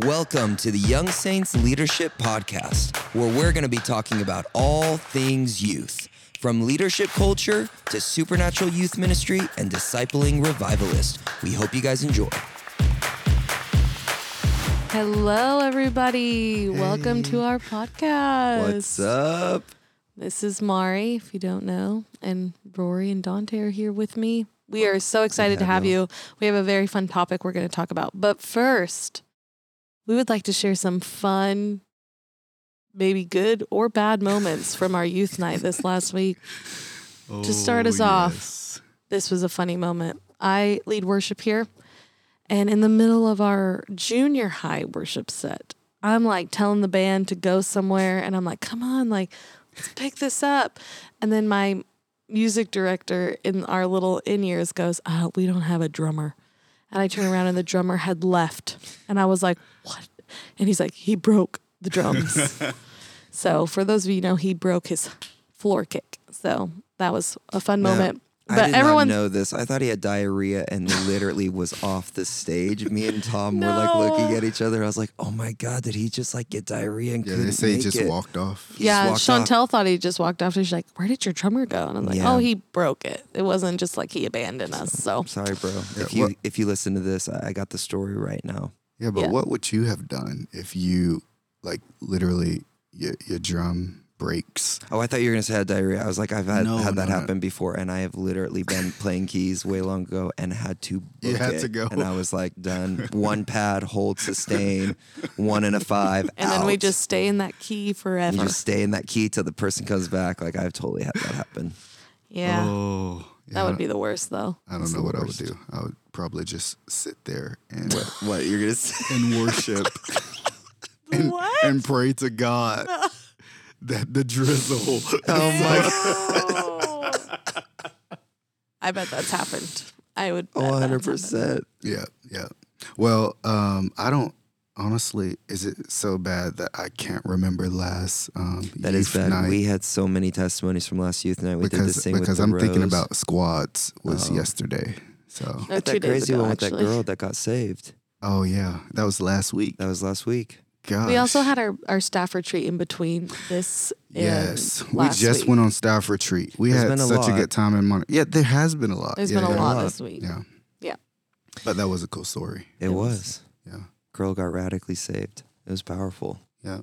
Welcome to the Young Saints Leadership Podcast, where we're going to be talking about all things youth, from leadership culture to supernatural youth ministry and discipling revivalist. We hope you guys enjoy. Hello, everybody. Welcome to our podcast. What's up? This is Mari, if you don't know, and Rory and Dante are here with me. We are so excited to have you. We have a very fun topic we're going to talk about. But first, we would like to share some fun, maybe good or bad moments from our youth night this last week. To oh, start us off, This was a funny moment. I lead worship here, and in the middle of our junior high worship set, I'm like telling the band to go somewhere, and I'm like, come on, like, let's pick this up. And then my music director in our little in ears goes, oh, we don't have a drummer. And I turn around and the drummer had left. And I was like? And he's like, he broke the drums. so for those of you who know, he broke his floor kick. So that was a fun Now, moment. I But did everyone not know this. I thought he had diarrhea and literally was off the stage. Me and Tom were like looking at each other. I was like, "Oh my god, did he just like get diarrhea and Yeah, couldn't they say he just it? walked off. He yeah, walked off. Chantel thought he just walked off. She's like, "Where did your drummer go?" And I'm like, oh, Yeah. "Oh, he broke it. It wasn't just like he abandoned us." So Sorry, bro. Yeah, if you what- if you listen to this, I I got the story right now. Yeah, but Yeah. what would you have done if you, like, literally, your, your drum breaks? Oh, I thought you were gonna say I had diarrhea. I was like, I've had No, had that no, no. happen before, and I have literally been playing keys way long ago and had to. You had it. to go. and I was like, done. One pad, hold, sustain, one and a five, and then we just stay in that key forever. you just stay in that key till the person comes back. Like I've totally had that happen. yeah, Oh, that would be the worst though. I don't That's know what worst. I would do. I would probably just sit there and What you're gonna say? and worship and, What? and pray to God that the drizzle. Oh my god! I bet that's happened. I would. bet One hundred percent. Yeah, yeah. Well, um, I don't honestly. Is it so bad that I can't remember last um, That is youth bad. night? We had so many testimonies from last youth night. We did the because same because with the I'm thinking about squads was Oh. yesterday. So No, that crazy ago, one with that girl that got saved. oh yeah, that was last week. That was last week. Gosh. We also had our, our staff retreat in between this. and yes. We just week. went on staff retreat. We There's had a such a good time in Mon. Yeah, there has been a lot. There's yeah, been a yeah. lot lot. this week. Yeah. Yeah. But that was a cool story. It, It was. was. Yeah. Girl got radically saved. It was powerful. Yeah.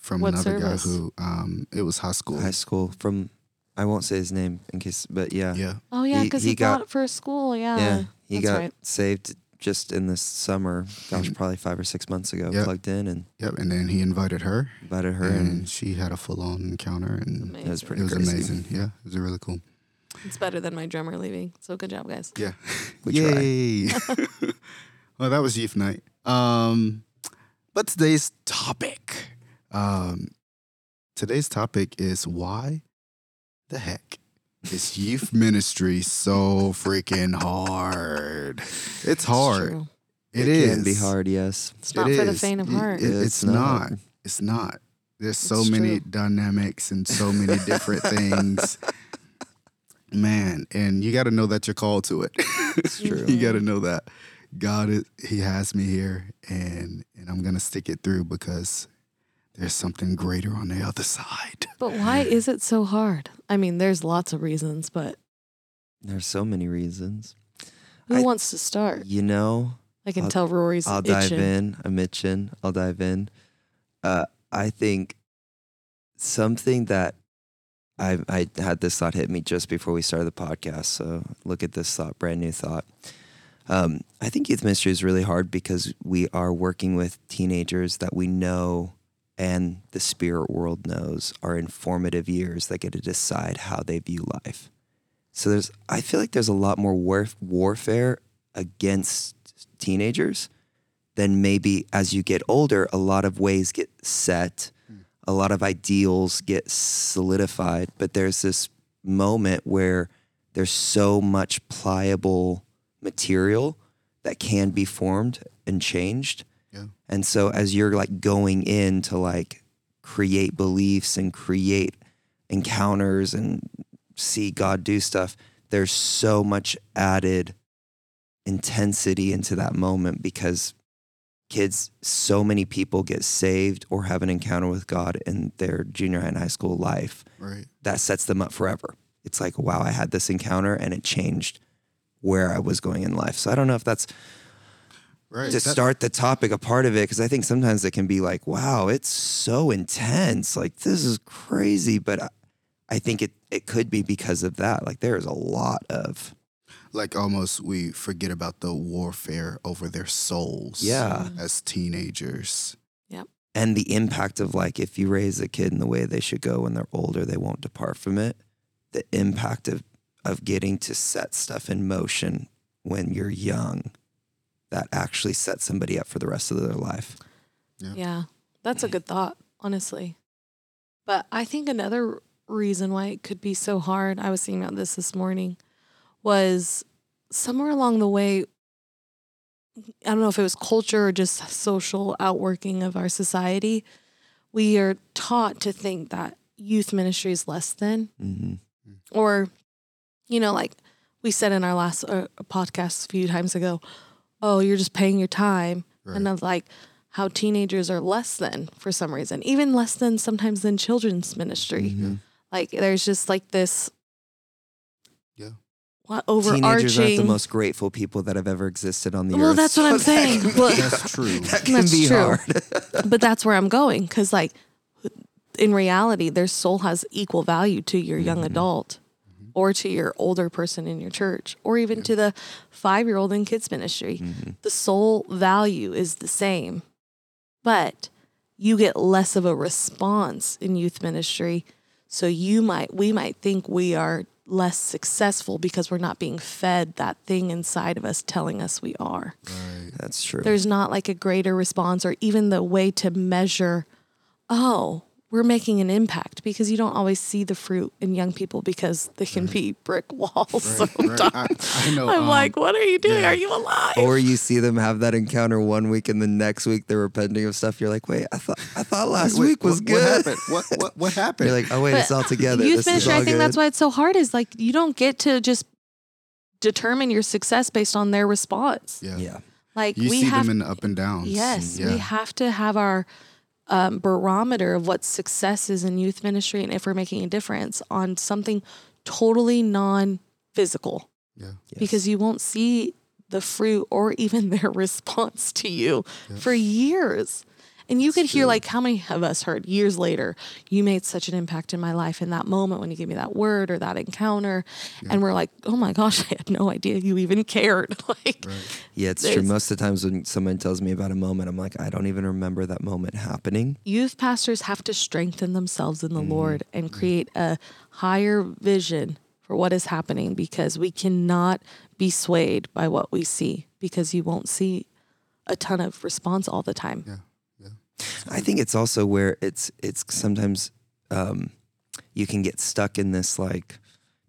From What another service? guy who um it was high school. High school from, I won't say his name in case, but yeah, yeah. Oh yeah, because he he, got- got it for school. Yeah. yeah. He that's got right. saved just in this summer. Gosh, And- probably five or six months ago. Yep. Plugged in and Yep. And then he invited her. invited her, and and she had a full on encounter and it was Amazing. pretty it was crazy. amazing. Yeah. It was really cool. It's better than my drummer leaving. So good job, guys. Yeah. We try. Yay. well, that was youth night. Um, but today's topic. Um, today's topic is why the heck is youth ministry so freaking hard? It's hard. true. It it is. can be hard. Yes, It's not It for the faint of heart. it- it's not. It's not. There's so It's many true. dynamics and so many different things. Man, and you got to know that you're called to it. It's true. you got to know that God is he has me here and and I'm going to stick it through because there's something greater on the other side. But why is it so hard? I mean, there's lots of reasons, but There's so many reasons. who I- wants to start? You know, I can I'll- tell Rory's I'll itching. dive in. I'm itching. I'll dive in. Uh, I think something that I I had this thought hit me just before we started the podcast. So look at this thought, brand new thought. Um, I think youth ministry is really hard because we are working with teenagers that we know and the spirit world knows are informative years that get to decide how they view life. So there's I feel like there's a lot more war- warfare against teenagers than maybe as you get older, a lot of ways get set, a lot of ideals get solidified. But there's this moment where there's so much pliable material that can be formed and changed. Yeah. And so as you're like going in to like create beliefs and create encounters and see God do stuff, there's so much added intensity into that moment because kids, so many people get saved or have an encounter with God in their junior high and high school life Right. that sets them up forever. It's like, wow, I had this encounter and it changed where I was going in life. So I don't know if that's Right. to That- start the topic, a part of it, because I think sometimes it can be like, wow, it's so intense. Like, this is crazy. But I, I think it, it could be because of that. Like, there is a lot of, like almost we forget about the warfare over their souls. yeah. As teenagers. Yep. And the impact of like, if you raise a kid in the way they should go when they're older, they won't depart from it. The impact of, of getting to set stuff in motion when you're young that actually sets somebody up for the rest of their life. Yeah. Yeah, that's a good thought, honestly. But I think another reason why it could be so hard, I was thinking about this this morning, was somewhere along the way, I don't know if it was culture or just social outworking of our society, we are taught to think that youth ministry is less than, hmm or, you know, like we said in our last uh, podcast a few times ago, oh, you're just paying your time Right. and of like how teenagers are less than for some reason, even less than sometimes than children's ministry. Mhm. Like there's just like this, Yeah. what Teenagers aren't the most grateful people that have ever existed on the Well, earth. that's what I'm saying. can Well- That's true. that can That's be true. hard. but that's where I'm going because like in reality, their soul has equal value to your young Mhm. adult. Or to your older person in your church, or even to the five year old in kids' ministry. Mhm. the soul value is the same, but you get less of a response in youth ministry. So you might, we might think we are less successful because we're not being fed that thing inside of us telling us we are. Right. That's true. There's not like a greater response or even the way to measure, oh, we're making an impact because you don't always see the fruit in young people because they can be brick walls Right, right. sometimes. I, I know. I'm um, like, what are you doing? yeah. Are you alive? or you see them have that encounter one week and the next week they're repenting of stuff. You're like, wait, I thought I thought last wait, week was what, good. What happened? What what what happened? You're like, oh wait, But it's all together. Youth this ministry, is all I think good. that's why it's so hard. Is like you don't get to just determine your success based on their response. yeah. yeah. Like You we see have, them in up and downs. yes, Yeah. we have to have our um, barometer of what success is in youth ministry, and if we're making a difference on something totally non-physical, yeah. Yes. because you won't see the fruit or even their response to you Yeah. for years. And you could hear true. like how many of us heard years later, you made such an impact in my life in that moment when you gave me that word or that encounter. Yeah. And we're like, oh my gosh, I had no idea you even cared. like Right. yeah, it's true. Most of the times when someone tells me about a moment, I'm like, I don't even remember that moment happening. youth pastors have to strengthen themselves in the Mhm. Lord and create a higher vision for what is happening because we cannot be swayed by what we see because you won't see a ton of response all the time. Yeah. I think it's also where it's it's sometimes um, you can get stuck in this like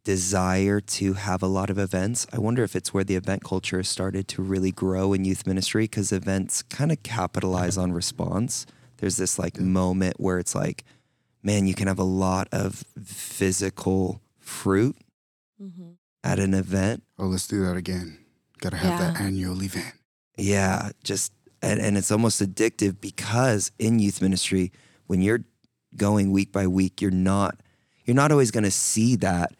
desire to have a lot of events. I wonder if it's where the event culture has started to really grow in youth ministry because events kind of capitalize on response. There's this like Yeah. moment where it's like, man, you can have a lot of physical fruit Mm-hmm. at an event. Oh, let's do that again. Got to have that annual event. Yeah, just and, and it's almost addictive because in youth ministry, when you're going week by week, you're not you're not always going to see that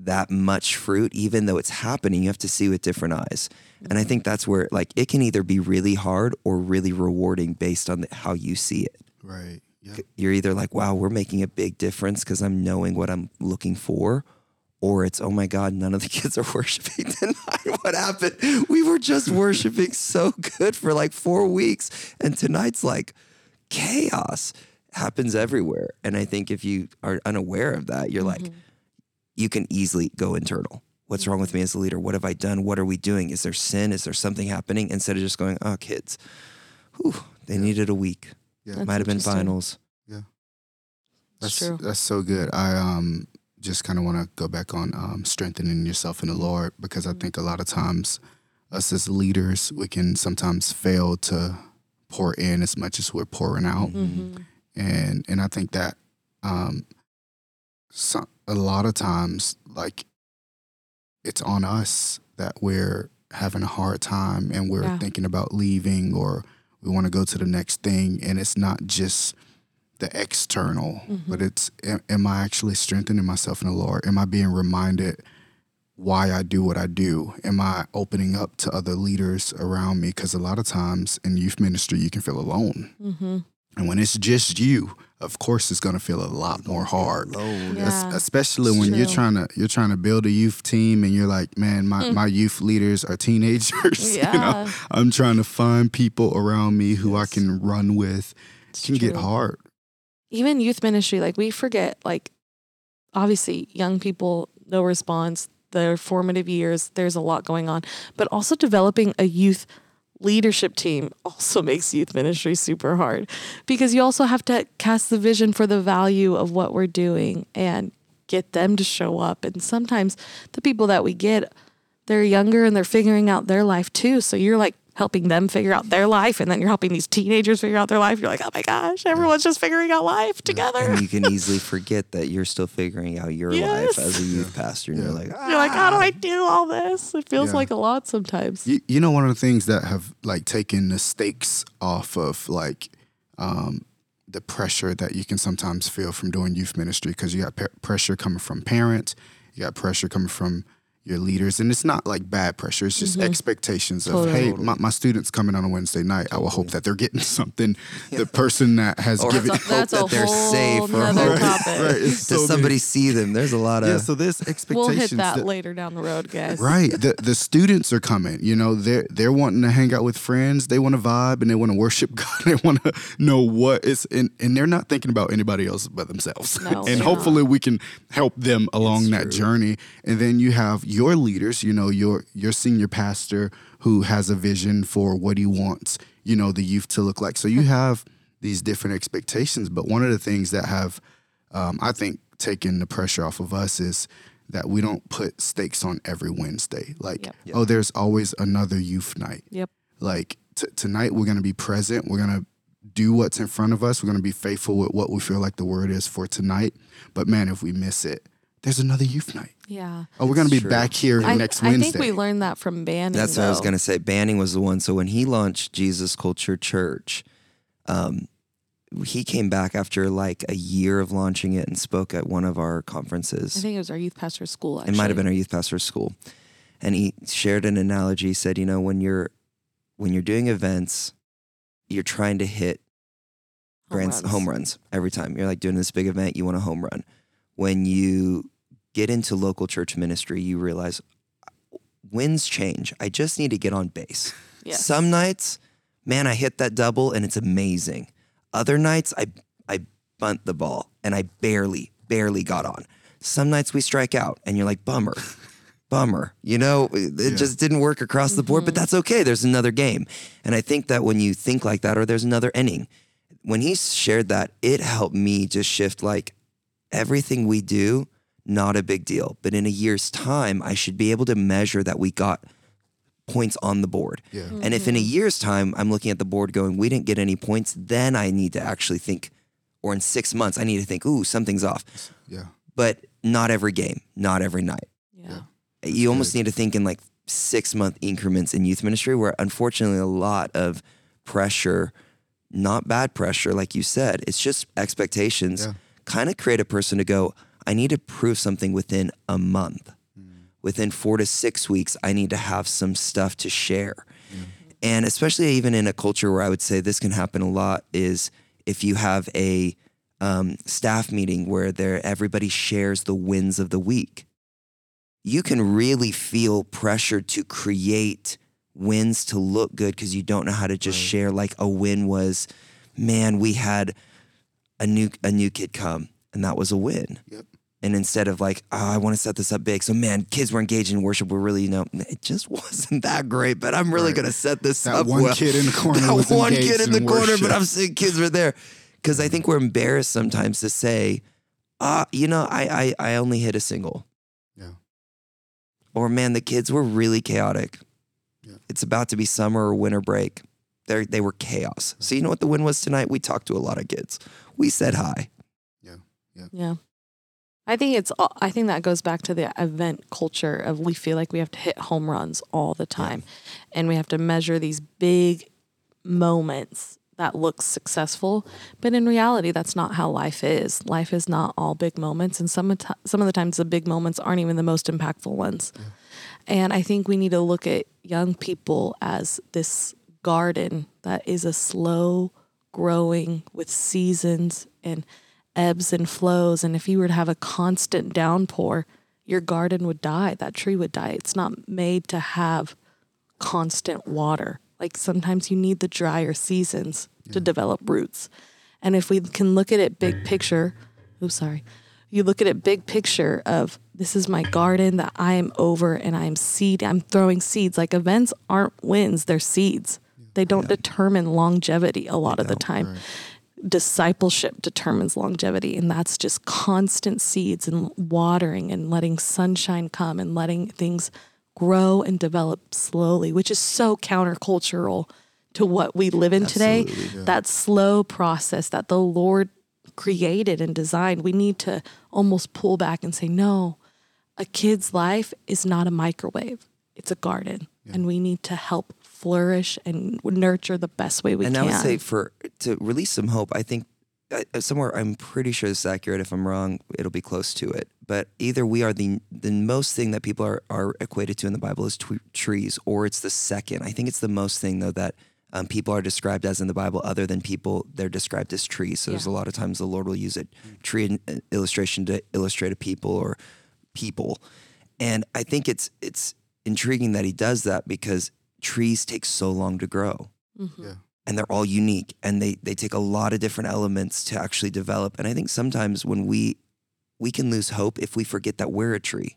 that much fruit, even though it's happening. You have to see with different eyes, and I mm-hmm. think that's where like it can either be really hard or really rewarding based on the, how you see it. Right. Yeah. You're either like, wow, we're making a big difference because I'm knowing what I'm looking for. Or it's, oh my God, none of the kids are worshiping tonight. What happened? We were just worshiping so good for like four weeks. And tonight's like chaos happens everywhere. And I think if you are unaware of that, you're like, Mhm. you can easily go internal. What's wrong with me as a leader? What have I done? What are we doing? Is there sin? Is there something happening? Instead of just going, oh, kids, whew, they Yeah. needed a week. Yeah. That's Might have been interesting. finals. That's true. that's so good. I um just kind of want to go back on um, strengthening yourself in the Lord because I think a lot of times us as leaders we can sometimes fail to pour in as much as we're pouring out, Mhm. and and I think that um some, a lot of times like it's on us that we're having a hard time and we're Yeah. thinking about leaving or we want to go to the next thing and it's not just the external Mm-hmm. but it's am, am i actually strengthening myself in the lord am i being reminded why i do what i do am i opening up to other leaders around me because a lot of times in youth ministry you can feel alone Mm-hmm. and when it's just you of course it's going to feel a lot more hard Alone. Yeah. Es- especially it's when you're trying to you're trying to build a youth team and you're like man my, my youth leaders are teenagers you know Mm. Yeah. i'm trying to find people around me who i can run with It's it can get hard even youth ministry, like we forget, like obviously young people, no response, their formative years, there's a lot going on, but also developing a youth leadership team also makes youth ministry super hard because you also have to cast the vision for the value of what we're doing and get them to show up. And sometimes the people that we get, they're younger and they're figuring out their life too. So you're like helping them figure out their life and then you're helping these teenagers figure out their life. You're like, oh my gosh, everyone's just figuring out life together. And you can easily forget that you're still figuring out your Yes. life as a youth pastor. And you're like, You're like, how do I do all this? It feels Yeah. like a lot sometimes. you, you know one of the things that have like taken the stakes off of like um, the pressure that you can sometimes feel from doing youth ministry because you got pe- pressure coming from parents you got pressure coming from your leaders and it's not like bad pressure it's just expectations of Mm-hmm. Totally. hey my, my students coming on a wednesday night i will hope that they're getting something the person that has Or given That's a, that's a that they're safe or nother hope- topic. right, it's so Does many- somebody see them? There's a lot of. yeah so there's expectations We'll hit that, that- later down the road, guys. Right. The the students are coming. You know, they're they're wanting to hang out with friends. They want to vibe and they want to worship God. They want to know what is and, and they're not thinking about anybody else but themselves. No, and they're hopefully we can help them along It's that true. journey. And then you have your leaders, you know, your your senior pastor who has a vision for what he wants, you know, the youth to look like. So you have these different expectations. But one of the things that have um, I think taken the pressure off of us is that we don't put stakes on every Wednesday. Like, Yep. Yep. oh, there's always another youth night. Yep. Like t- tonight, we're gonna be present. We're gonna do what's in front of us. We're gonna be faithful with what we feel like the word is for tonight. But man, if we miss it, there's another youth night. Yeah. Oh, we're gonna be True. back here I, next I Wednesday. I think we learned that from Banning. That's what I was gonna say. Banning was the one. So when he launched Jesus Culture Church, um, he came back after like a year of launching it and spoke at one of our conferences. I think it was our youth pastor school. Actually. It might have been our youth pastor's school, and he shared an analogy. He said, you know, when you're when you're doing events, you're trying to hit Home grand runs. home runs every time. You're like doing this big event, you want a home run. When you get into local church ministry, you realize winds change. I just need to get on base. Yes. Some nights, man, I hit that double and it's amazing. Other nights, I I bunt the ball and I barely, barely got on. Some nights we strike out and you're like, bummer, bummer. You know, it Yeah. just didn't work across the board, but mm-hmm. that's okay. There's another game. And I think that when you think like that, or there's another inning, when he shared that, it helped me just shift like everything we do, not a big deal. But in a year's time, I should be able to measure that we got points on the board. yeah. Mm-hmm. And if in a year's time I'm looking at the board going, we didn't get any points, then I need to actually think, or in six months, I need to think, ooh, something's off. Yeah. But not every game, not every night. yeah. You almost need to think in like six month increments in youth ministry, where unfortunately a lot of pressure, not bad pressure, like you said, it's just expectations, Yeah. kind of create a person to go, I need to prove something within a month. Within four to six weeks, I need to have some stuff to share. And especially even in a culture where I would say this can happen a lot is if you have a um, staff meeting where there everybody shares the wins of the week you can really feel pressure to create wins to look good because you don't know how to just Right. share like a win was man we had a new a new kid come and that was a win Yep. And instead of like oh, i want to set this up big so man kids were engaged in worship we're really you know it just wasn't that great but i'm really Right. going to set this up. That up one well kid in the corner that was one kid in the in corner, but. I'm saying kids were there because I think we're embarrassed sometimes to say, ah, you know, I, I I only hit a single. Yeah. Or man, the kids were really chaotic. Yeah. It's about to be summer or winter break. They they were chaos. So you know what the win was tonight? We talked to a lot of kids. We said hi. Yeah. Yeah. Yeah. I think it's. I think that goes back to the event culture of we feel like we have to hit home runs all the time, and we have to measure these big moments that look successful. But in reality, that's not how life is. Life is not all big moments, and some of some of the times the big moments aren't even the most impactful ones. And I think we need to look at young people as this garden that is a slow growing with seasons and ebbs and flows. And if you were to have a constant downpour, your garden would die. That tree would die. It's not made to have constant water. Like sometimes you need the drier seasons to develop roots. And if we can look at it big picture, oh sorry. You look at it big picture of this is my garden that I am over and I'm seed I'm throwing seeds. Like events aren't wins, they're seeds. They don't determine longevity a lot of the time. Discipleship determines longevity, and that's just constant seeds and watering and letting sunshine come and letting things grow and develop slowly, which is so countercultural to what we live in today. Yeah. That slow process that the Lord created and designed, we need to almost pull back and say, no, a kid's life is not a microwave, it's a garden. And we need to help flourish and nurture the best way we and can. And I would say for to release some hope, I think uh, uh, somewhere I'm pretty sure this is accurate. If I'm wrong, it'll be close to it. But either we are the the most thing that people are are equated to in the Bible is tw- trees, or it's the second. I think it's the most thing though that. Um, people are described as in the Bible, other than people, they're described as trees. So there's a lot of times the Lord will use a tree in- uh, illustration to illustrate a people or people, and I think it's it's intriguing that He does that because trees take so long to grow Mhm. Yeah. and they're all unique and they they take a lot of different elements to actually develop and i think sometimes when we we can lose hope if we forget that we're a tree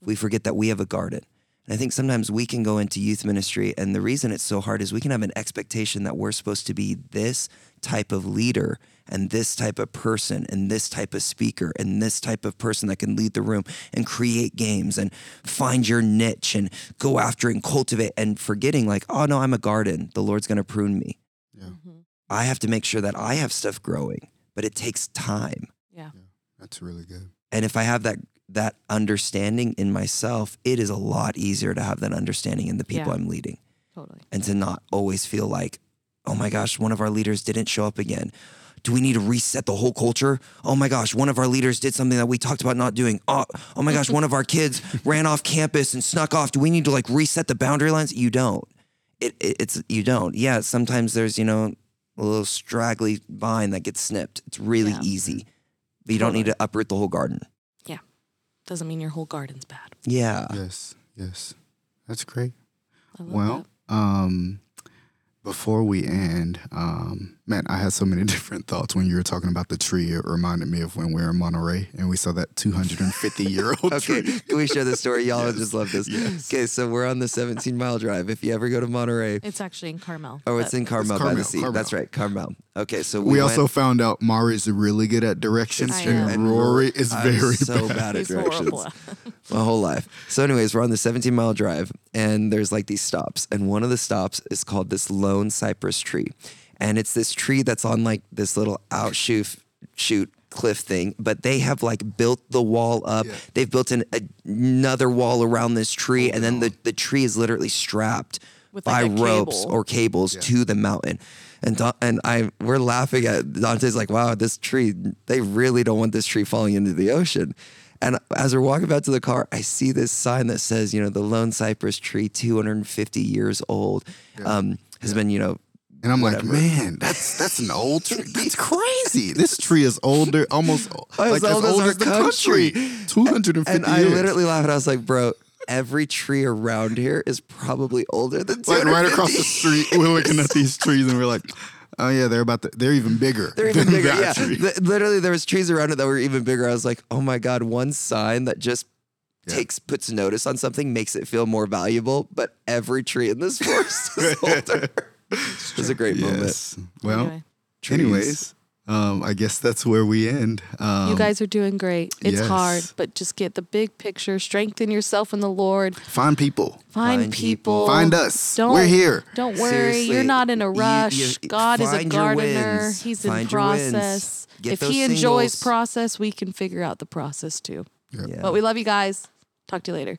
if we forget that we have a garden and i think sometimes we can go into youth ministry and the reason it's so hard is we can have an expectation that we're supposed to be this type of leader and this type of person and this type of speaker and this type of person that can lead the room and create games and find your niche and go after and cultivate and forgetting like oh no i'm a garden the lord's going to prune me Yeah. Mhm. I have to make sure that I have stuff growing, but it takes time. Yeah. That's really good. And if I have that that understanding in myself, it is a lot easier to have that understanding in the people Yeah. I'm leading Totally. and to not always feel like, oh my gosh, one of our leaders didn't show up again. Do we need to reset the whole culture? Oh my gosh, one of our leaders did something that we talked about not doing. Oh, oh my gosh, one of our kids ran off campus and snuck off. Do we need to like reset the boundary lines? You don't. It, it it's you don't. Yeah, sometimes there's, you know, a little straggly vine that gets snipped. It's really Yeah. easy. But you don't need to uproot the whole garden. Yeah, doesn't mean your whole garden's bad. Yeah. Yes. Yes. That's great. I love Well, um, before we end, um, man, I had so many different thoughts when you were talking about the tree. It reminded me of when we were in Monterey and we saw that 250 year old Okay, tree. can we share this story? Y'all Yes. just love this. Yes. Okay, so we're on the 17 mile drive. If you ever go to Monterey. It's actually in Carmel. oh, it's in Carmel, by Carmel, the sea. Carmel. That's right, Carmel. Okay, so we, We went- also found out Mari's really good at directions and. Rory is I'm very so bad. bad at He's directions. horrible. my whole life. So, anyways, we're on the 17 mile drive, and there's like these stops, and one of the stops is called this lone cypress tree, and it's this tree that's on like this little outshoot shoot cliff thing, but they have like built the wall up. Yeah. They've built an, another wall around this tree, Hold and then the, the tree is literally strapped With, by like, ropes cable. or cables Yeah. to the mountain. And Don, and I we're laughing at Dante's like, wow, this tree, they really don't want this tree falling into the ocean. And as we're walking back to the car, I see this sign that says, you know, the lone cypress tree, 250 years old, um, has been, you know, And I'm Whatever. like, man, that's that's an old tree. That's crazy. This tree is older, almost As like as old as old as the country. 250 and I years. literally laughed. I was like, bro, every tree around here is probably older than like right across the street, we're looking at these trees and we're like, oh yeah, they're about to, they're even bigger. They're even bigger. Yeah. tree. Th- literally, there was trees around it that were even bigger. I was like, oh my god, one sign that just Yeah. takes puts notice on something makes it feel more valuable. But every tree in this forest is older. It was a great moment. Well, Trees. anyways, um, I guess that's where we end. Um, you guys are doing great. It's hard, but just get the big picture. Strengthen yourself in the Lord. find people, Find, Find people. people. find us. Don't- We're here. Don't worry, you're not in a rush. you- God is a gardener. He's in Find your wins. process. If those he enjoys process, we can figure out the process too. Yep. Yeah. But we love you guys. Talk to you later.